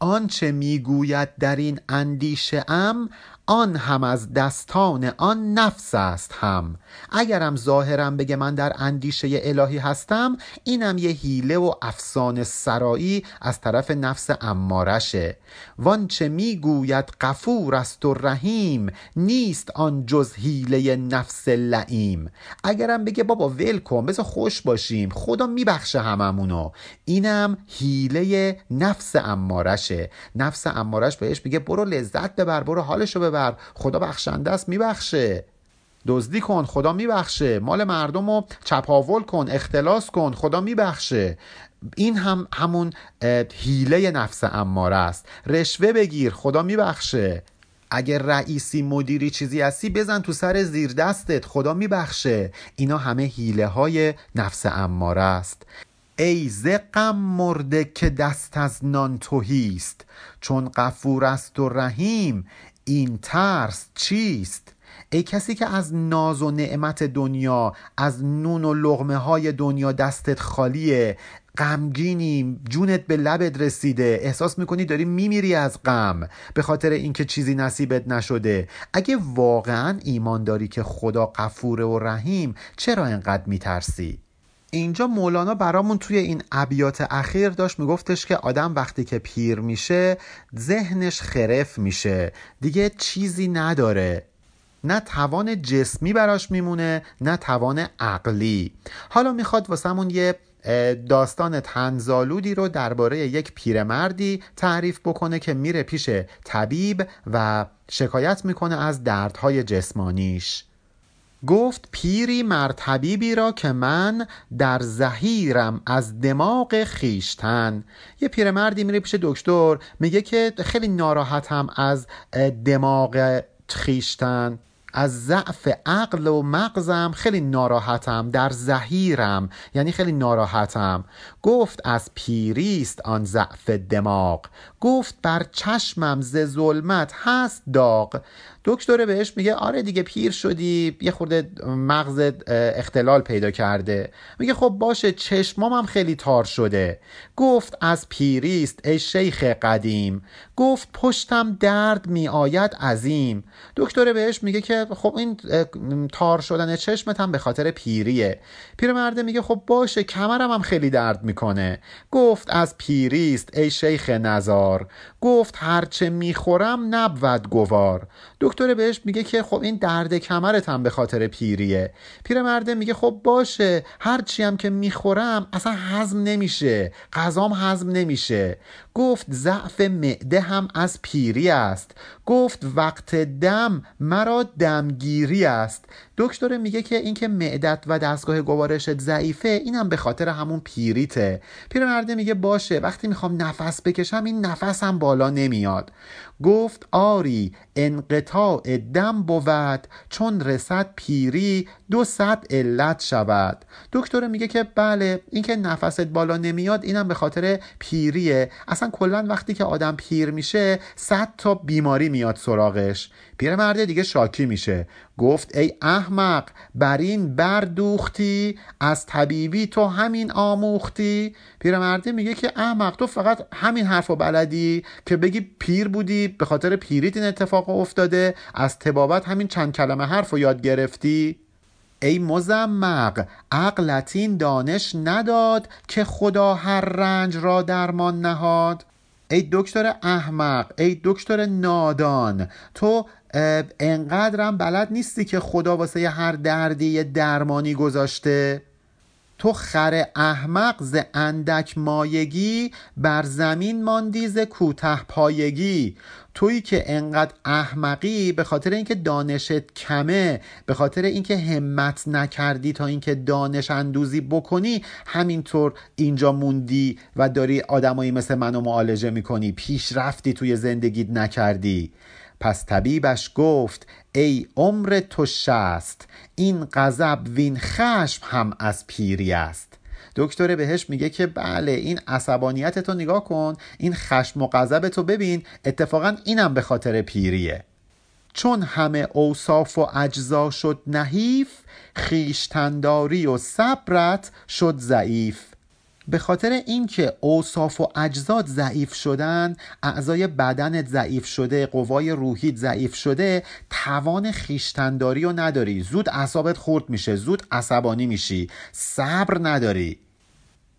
آنچه می‌گوید در این اندیشه ام آن هم از دستان آن نفس است هم. اگرم ظاهرم بگه من در اندیشه الهی هستم اینم یه حیله و افسانه سرایی از طرف نفس امارشه. وانچه می‌گوید قفور است و رحیم نیست آن جز حیله نفس لعیم اگرم بگه بابا ول کن بذار خوش باشیم خدا میبخشه هممونو. اینم حیله نفس امارشه. نفس امارش بهش میگه برو لذت ببر برو حالشو ببر. خدا بخشنده است میبخشه. دزدی کن خدا میبخشه. مال مردم رو چپاول کن اختلاس کن خدا میبخشه. این هم همون هیله نفس اماره است. رشوه بگیر خدا میبخشه. اگر رئیسی مدیری چیزی هستی بزن تو سر زیر دستت خدا میبخشه. اینا همه هیله های نفس اماره است. ای زقم مرده که دست از نان توهیست چون قفور است و رحیم این ترس چیست؟ ای کسی که از ناز و نعمت دنیا از نون و لغمه های دنیا دستت خالیه غمگینی جونت به لبت رسیده. احساس می‌کنی داری میمیری از غم به خاطر اینکه چیزی نصیبت نشده. اگه واقعا ایمان داری که خدا قفوره و رحیم چرا انقدر میترسی؟ اینجا مولانا برامون توی این ابیات اخیر داشت میگفتش که آدم وقتی که پیر میشه ذهنش خرف میشه. دیگه چیزی نداره. نه توان جسمی براش میمونه نه توان عقلی. حالا می‌خواد واسمون یه داستان تنزالودی رو درباره یک پیرمردی تعریف بکنه که میره پیش طبیب و شکایت می‌کنه از دردهای جسمانیش. گفت پیری مرتبیبی را که من در زهیرم از دماغ خیشتن یه پیرمردی میره پیش دکتر میگه که خیلی ناراحتم از دماغ خیشتن از ضعف عقل و مغزم خیلی ناراحتم در زهیرم یعنی خیلی ناراحتم. گفت از پیریست آن ضعف دماغ. گفت بر چشمم ز ظلمت هست داغ. دکتر بهش میگه آره دیگه پیر شدی یه خورده مغزت اختلال پیدا کرده. میگه خب باشه چشمام هم خیلی تار شده. گفت از پیریست ای شیخ قدیم. گفت پشتم درد می آید عظیم. دکتر بهش میگه که خب این تار شدن چشمت هم به خاطر پیریه. پیرمرده میگه خب باشه کمرم هم خیلی درد می‌کنه. گفت از پیریست ای شیخ نزار. گفت هرچه می‌خورم نبود گوار. دکتر بهش میگه که خب این درد کمرت هم به خاطر پیریه. پیرمرده میگه خب باشه هرچی هم که می‌خورم اصلا هضم نمیشه غذام هضم نمیشه. گفت ضعف معده هم از پیری است. گفت وقت دم مرا دمگیری است. دکتر میگه که اینکه معدت و دستگاه گوارشت ضعیفه اینم به خاطر همون پیریته. پیرمرده میگه باشه وقتی می‌خوام نفس بکشم این نفسم بالا نمیاد. گفت آری انقطاع دم بود چون رسد پیری دو صد علت شود. دکتر میگه که بله اینکه نفست بالا نمیاد اینم به خاطر پیریه. اصلا کلا وقتی که آدم پیر میشه صد تا بیماری میاد سراغش. پیرمرد دیگه شاکی میشه. گفت ای احمق بر این بردوختی از طبیبی تو همین آموختی؟ پیرمرده میگه که احمق تو فقط همین حرف و بلدی که بگی پیر بودی به خاطر پیریت این اتفاق افتاده از تبابت همین چند کلمه حرف رو یاد گرفتی؟ ای مزمق عقلت این دانش نداد که خدا هر رنج را درمان نهاد. ای دکتر احمق ای دکتر نادان تو انقدرم بلد نیستی که خدا واسه هر دردی یه درمانی گذاشته؟ تو خر احمق ز اندک مایگی بر زمین ماندی ز کوته پایگی. تویی که انقدر احمقی به خاطر اینکه دانشت کمه به خاطر اینکه همت نکردی تا اینکه دانش اندوزی بکنی همینطور اینجا موندی و داری آدمایی مثل منو معالجه می‌کنی. پیشرفتی توی زندگیت نکردی. پس طبیبش گفت ای عمر تو شست این غضب وین خشم هم از پیری است. دکتر بهش میگه که بله این عصبانیت تو نگاه کن این خشم و غضب تو ببین اتفاقا اینم به خاطر پیریه. چون همه اوصاف و اجزا شد نحیف خیشتنداری و صبرت شد ضعیف. به خاطر اینکه اوصاف و اجزاد ضعیف شدن اعضای بدنت ضعیف شده قوای روحیت ضعیف شده توان خیشتنداری رو نداری. زود اعصابت خورد میشه زود عصبانی میشی. صبر نداری.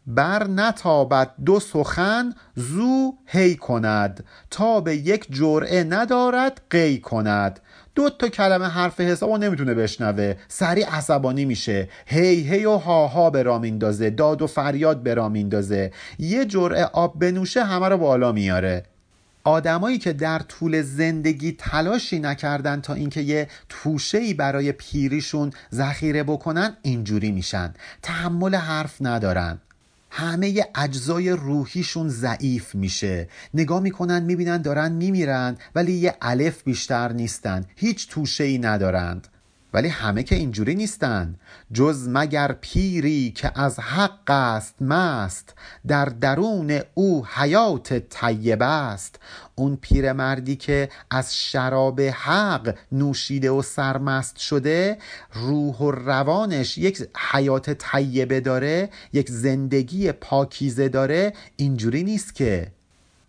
بر نتابد دو سخن زو هی کند. تا به یک جرعه ندارد قی کند. دو تا کلمه حرف حساب و نمی‌تونه بشنوه. سریع عصبانی میشه. هی هی و ها ها به را میندازه. داد و فریاد به را میندازه. یه جرعه آب بنوشه همه رو بالا میاره. آدمایی که در طول زندگی تلاشی نکردن تا اینکه یه توشهی برای پیریشون ذخیره بکنن اینجوری میشن. تحمل حرف ندارن. همه اجزای روحیشون ضعیف میشه. نگاه می‌کنن می‌بینن دارن میمیرن ولی یه الف بیشتر نیستن. هیچ توشه ای ندارند. ولی همه که اینجوری نیستن. جز مگر پیری که از حق است مست در درون او حیات طیبه است. اون پیرمردی که از شراب حق نوشیده و سرمست شده روح و روانش یک حیات طیبه داره یک زندگی پاکیزه داره. اینجوری نیست که.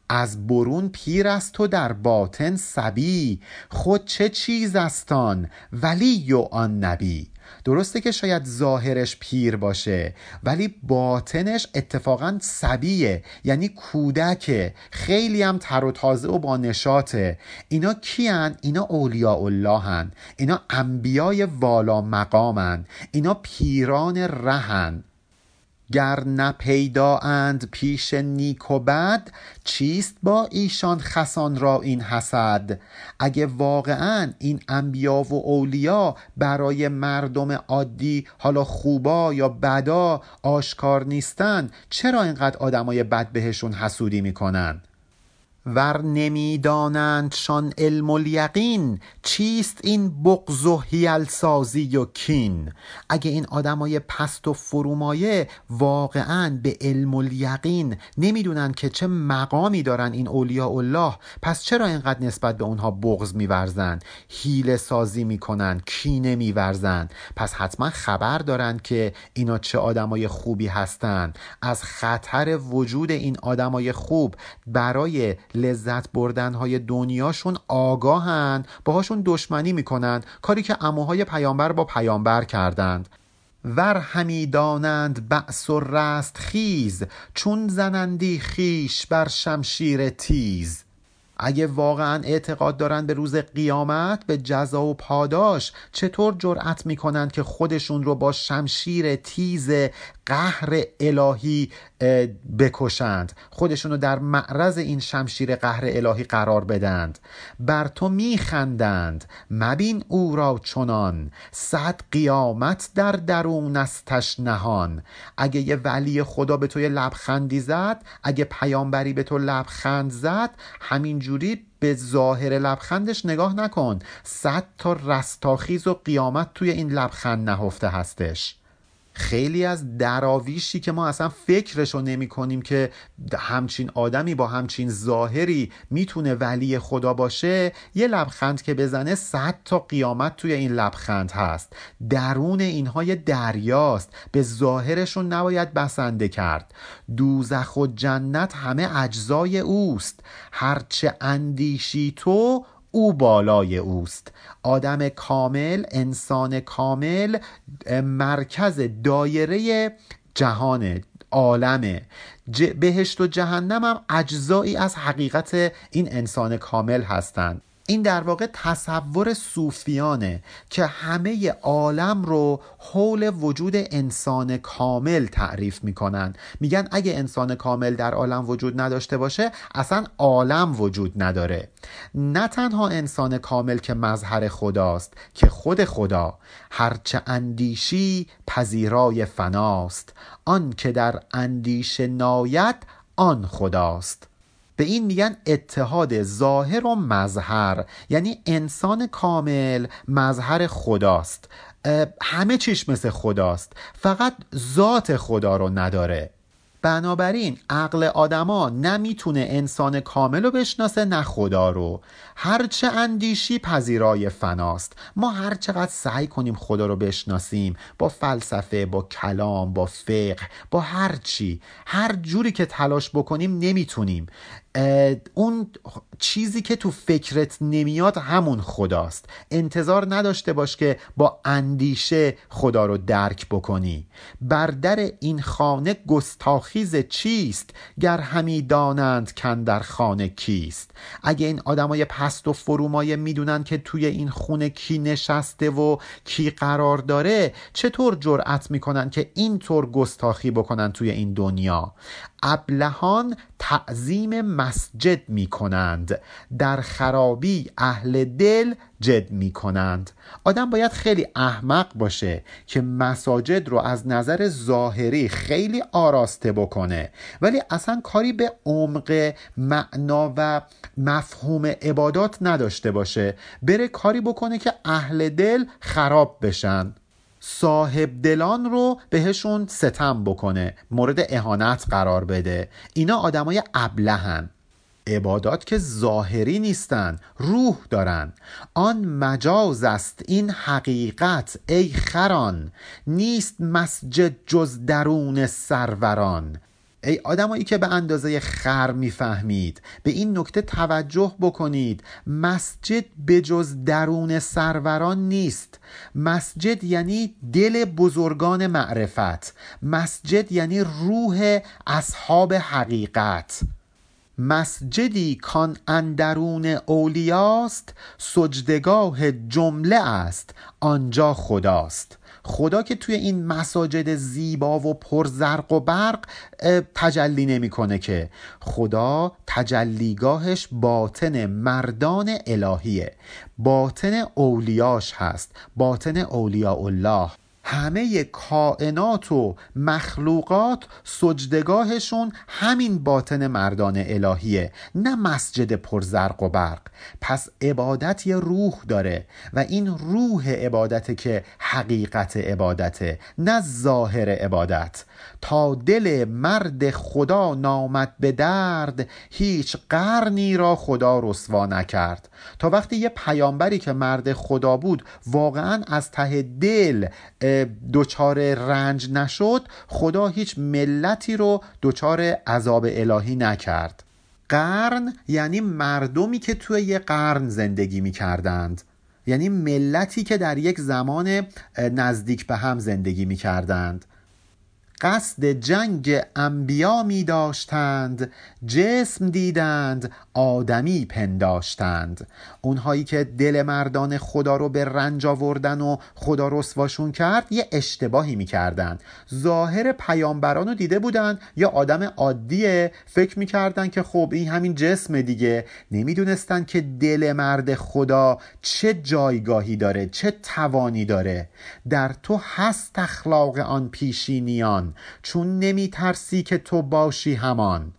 از برون پیر است تو در باطن سبی. خود چه چیز استان ولی و آن نبی. درسته که شاید ظاهرش پیر باشه ولی باطنش اتفاقا سبیه یعنی کودکه. خیلی هم تر و تازه و با نشاطه. اینا کیان؟ اینا اولیاء الله اینا انبیای والا مقامن اینا پیران رهن گر اند پیش نیک و بد چیست با ایشان خسان را این حسد؟ اگه واقعا این انبیا و اولیا برای مردم عادی حالا خوبا یا بدا آشکار نیستن چرا اینقدر آدمای بد بهشون حسودی می‌کنن؟ ور نمیدانندشان علم الیقین چیست این بغض و حیل سازی و کین. اگه این آدمای پست و فرومایه واقعا به علم الیقین نمی‌دونن که چه مقامی دارن این اولیاء الله پس چرا اینقدر نسبت به اونها بغض میورزن؟ حیله سازی می‌کنن کینه میورزن. پس حتما خبر دارن که اینا چه آدمای خوبی هستن. از خطر وجود این آدمای خوب برای لذت بردن های دنیاشون آگاهن باهاشون دشمنی می‌کنن کاری که اموهای پیامبر با پیامبر کردند. ور همی دانند بعث و رست خیز چون زنندی خیش بر شمشیر تیز. اگه واقعا اعتقاد دارن به روز قیامت به جزا و پاداش چطور جرأت می‌کنند که خودشون رو با شمشیر تیز قهر الهی بکشند. خودشون رو در معرض این شمشیر قهر الهی قرار بدند. بر تو میخندند. مبین او را چنان. صد قیامت در درون استش نهان. اگه یه ولی خدا به تو یه لبخندی زد اگه پیامبری به تو لبخند زد همینجوری به ظاهر لبخندش نگاه نکن. صد تا رستاخیز و قیامت توی این لبخند نهفته هستش. خیلی از دراویشی که ما اصلا فکرشو نمی کنیم که همچین آدمی با همچین ظاهری می‌تونه ولی خدا باشه یه لبخند که بزنه صد تا قیامت توی این لبخند هست. درون اینها یه دریاست. به ظاهرشون نباید بسنده کرد. دوزخ و جنت همه اجزای اوست. هرچه اندیشی تو او بالای اوست. آدم کامل انسان کامل مرکز دایره جهان عالمه بهشت و جهنم هم اجزایی از حقیقت این انسان کامل هستند. این در واقع تصور صوفیانه که همه عالم رو حول وجود انسان کامل تعریف می‌کنن. میگن اگه انسان کامل در عالم وجود نداشته باشه اصلا عالم وجود نداره. نه تنها انسان کامل که مظهر خداست که خود خدا هرچه اندیشی پذیرای فناست. آن که در اندیش ناید آن خداست. به این میگن اتحاد ظاهر و مظهر یعنی انسان کامل مظهر خداست. همه چیش مثل خداست فقط ذات خدا رو نداره. بنابراین عقل آدما نمی‌تونه انسان کامل رو بشناسه نه خدا رو. هرچه اندیشی پذیرای فناست. ما هر چقدر سعی کنیم خدا رو بشناسیم با فلسفه با کلام با فقه با هر چی هر جوری که تلاش بکنیم نمی‌تونیم. اون چیزی که تو فکرت نمیاد همون خداست. انتظار نداشته باش که با اندیشه خدا رو درک بکنی. بر در این خانه گستاخیز چیست؟ گر همی دانند کن در خانه کیست. اگه این آدمای پست و فرومایه می‌دونن که توی این خونه کی نشسته و کی قرار داره چطور جرأت می‌کنن که اینطور گستاخی بکنن توی این دنیا؟ ابلهان تعظیم مسجد می کنند در خرابی اهل دل جد می کنند آدم باید خیلی احمق باشه که مساجد رو از نظر ظاهری خیلی آراسته بکنه. ولی اصلا کاری به عمق معنا و مفهوم عبادات نداشته باشه. بره کاری بکنه که اهل دل خراب بشن. صاحب دلان رو بهشون ستم بکنه مورد اهانت قرار بده. اینا آدمای ابلهن. عبادات که ظاهری نیستن روح دارن. آن مجاز است این حقیقت ای خران. نیست مسجد جز درون سروران. ای آدمایی که به اندازه خر می‌فهمید به این نکته توجه بکنید. مسجد به جز درون سروران نیست. مسجد یعنی دل بزرگان معرفت. مسجد یعنی روح اصحاب حقیقت. مسجدی کان اندرون اولیاست سجدگاه جمله است آنجا خداست. خدا که توی این مساجد زیبا و پر زرق و برق تجلی نمی‌کنه که. خدا تجلیگاهش باطن مردان الهیه. باطن اولیاش هست. باطن اولیاء الله همه کائنات و مخلوقات سجدگاهشون همین باطن مردان الهیه نه مسجد پرزرق و برق. پس عبادت یه روح داره و این روح عبادت که حقیقت عبادته نه ظاهر عبادت. تا دل مرد خدا نامد به درد هیچ قرنی را خدا رسوا نکرد. تا وقتی یه پیامبری که مرد خدا بود واقعا از ته دل دچار رنج نشد خدا هیچ ملتی رو دچار عذاب الهی نکرد. قرن یعنی مردمی که توی یه قرن زندگی می کردند یعنی ملتی که در یک زمان نزدیک به هم زندگی می کردند قصد جنگ انبیا می داشتند جسم دیدند آدمی پنداشتند. اونهایی که دل مردان خدا رو به رنج آوردن و خدا رسواشون کرد یه اشتباهی می‌کردن ظاهر پیامبران رو دیده بودن یا آدم عادیه. فکر می‌کردن که خب این همین جسم دیگه. نمی‌دونستن که دل مرد خدا چه جایگاهی داره چه توانی داره. در تو هست اخلاق آن پیشینیان. چون نمی ترسی که تو باشی همان.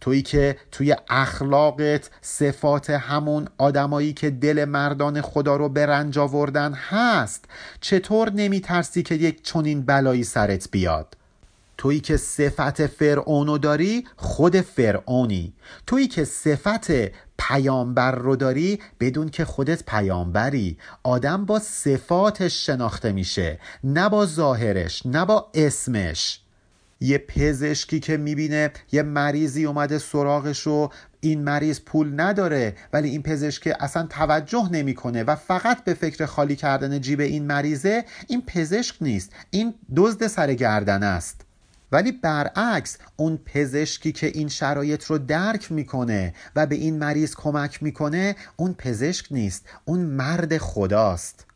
تویی که توی اخلاقت صفات همون آدمایی که دل مردان خدا رو به رنج آوردن هست چطور نمی ترسی که یک چنین بلایی سرت بیاد؟ تویی که صفت فرعونو داری خود فرعونی. تویی که صفت پیامبر رو داری بدون که خودت پیامبری. آدم با صفاتش شناخته میشه نه با ظاهرش نه با اسمش. یه پزشکی که می‌بینه یه مریضی اومده سراغش و این مریض پول نداره ولی این پزشک اصلا توجه نمی‌کنه و فقط به فکر خالی کردن جیب این مریضه این پزشک نیست. این دزد سر گردن است. ولی برعکس اون پزشکی که این شرایط رو درک می‌کنه و به این مریض کمک می‌کنه اون پزشک نیست. اون مرد خداست.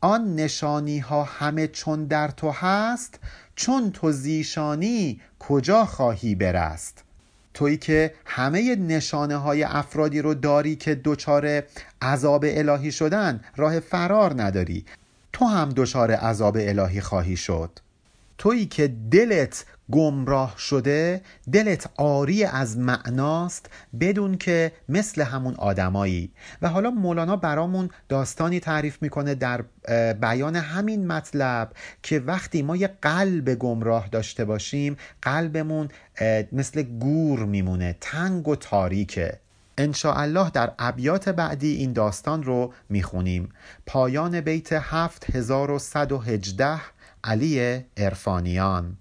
آن نشانی ها همه چون در تو هست چون تو زیشانی کجا خواهی برست؟ تویی که همه نشانه های افرادی رو داری که دچار عذاب الهی شدن راه فرار نداری. تو هم دچار عذاب الهی خواهی شد. تویی که دلت گمراه شده دلت آری از معناست بدون که مثل همون آدمایی. و حالا مولانا برامون داستانی تعریف می‌کنه در بیان همین مطلب که وقتی ما یه قلب گمراه داشته باشیم قلبمون مثل گور میمونه تنگ و تاریکه. الله در ابیات بعدی این داستان رو می‌خونیم. پایان بیت 7118 علی ارفانیان